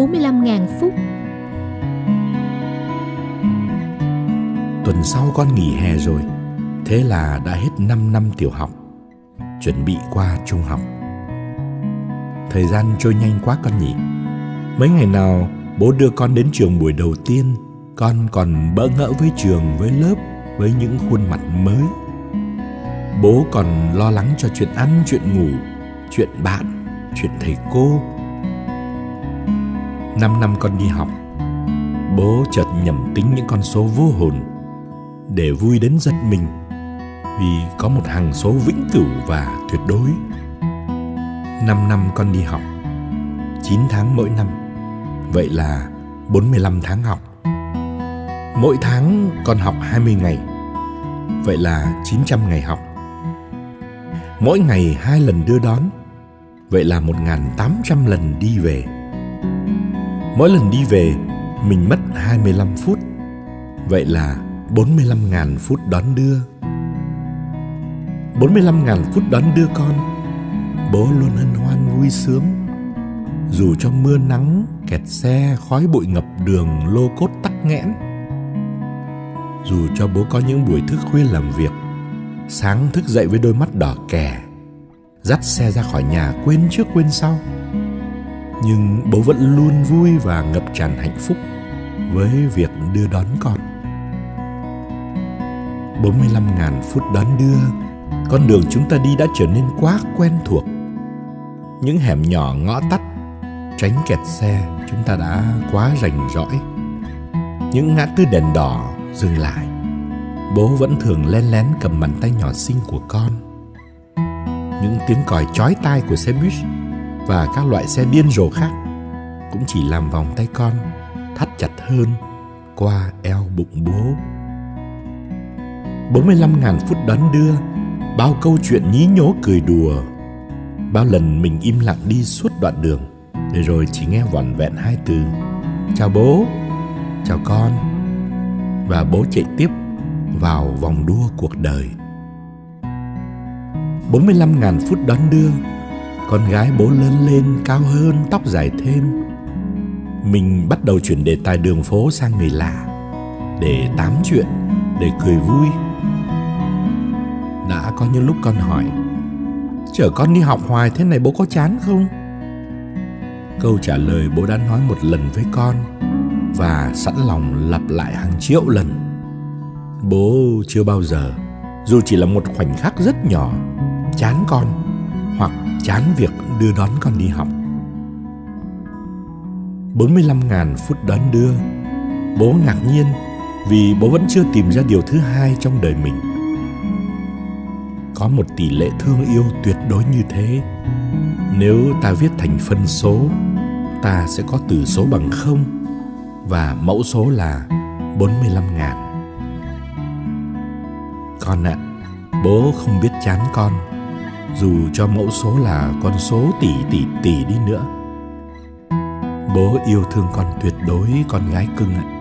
45.000 phút. Tuần sau con nghỉ hè rồi Thế là đã hết 5 năm tiểu học Chuẩn bị qua trung học. Thời gian trôi nhanh quá con nhỉ. Mấy ngày nào bố đưa con đến trường buổi đầu tiên Con còn bỡ ngỡ với trường, với lớp Với những khuôn mặt mới. Bố còn lo lắng cho chuyện ăn, chuyện ngủ Chuyện bạn, chuyện thầy cô. Năm năm con đi học, Bố chợt nhầm tính những con số vô hồn Để vui đến giật mình Vì có một hàng số vĩnh cửu và tuyệt đối. Năm năm con đi học 9 tháng mỗi năm, Vậy là 45 tháng học. Mỗi tháng con học 20 ngày, Vậy là 900 ngày học. Mỗi ngày hai lần đưa đón, Vậy là 1.800 lần đi về. Mỗi lần đi về Mình mất 25 phút. Vậy là 45.000 phút đón đưa. 45.000 phút đón đưa con Bố luôn hân hoan vui sướng. Dù cho mưa nắng, kẹt xe, khói bụi ngập đường, lô cốt tắc nghẽn. Dù cho bố có những buổi thức khuya làm việc Sáng thức dậy với đôi mắt đỏ kè Dắt xe ra khỏi nhà quên trước quên sau. Nhưng bố vẫn luôn vui và ngập tràn hạnh phúc Với việc đưa đón con. 45.000 phút đón đưa, Con đường chúng ta đi đã trở nên quá quen thuộc. Những hẻm nhỏ ngõ tắt, Tránh kẹt xe, chúng ta đã quá rành rõi. Những ngã tư đèn đỏ dừng lại, Bố vẫn thường len lén cầm bàn tay nhỏ xinh của con. Những tiếng còi chói tai của xe buýt và các loại xe điên rồ khác Cũng chỉ làm vòng tay con, Thắt chặt hơn Qua eo bụng bố. 45.000 phút đón đưa, Bao câu chuyện nhí nhố cười đùa, Bao lần mình im lặng đi suốt đoạn đường, Để rồi chỉ nghe vỏn vẹn hai từ, Chào bố, Chào con, Và bố chạy tiếp vào vòng đua cuộc đời. 45.000 phút đón đưa con gái bố lớn lên cao hơn tóc dài thêm. Mình bắt đầu chuyển đề tài đường phố sang người lạ Để tám chuyện, để cười vui. Đã có những lúc con hỏi Chở con đi học hoài thế này bố có chán không? Câu trả lời bố đã nói một lần với con Và sẵn lòng lặp lại hàng triệu lần. Bố chưa bao giờ Dù chỉ là một khoảnh khắc rất nhỏ Chán con chán việc đưa đón con đi học. 45.000 phút đón đưa Bố ngạc nhiên Vì bố vẫn chưa tìm ra điều thứ hai trong đời mình. Có một tỷ lệ thương yêu tuyệt đối như thế nếu ta viết thành phân số ta sẽ có từ số bằng không và mẫu số là 45.000 Con ạ, à, bố không biết chán con, dù cho mẫu số là con số tỷ tỷ tỷ đi nữa. Bố yêu thương con tuyệt đối con gái cưng ạ.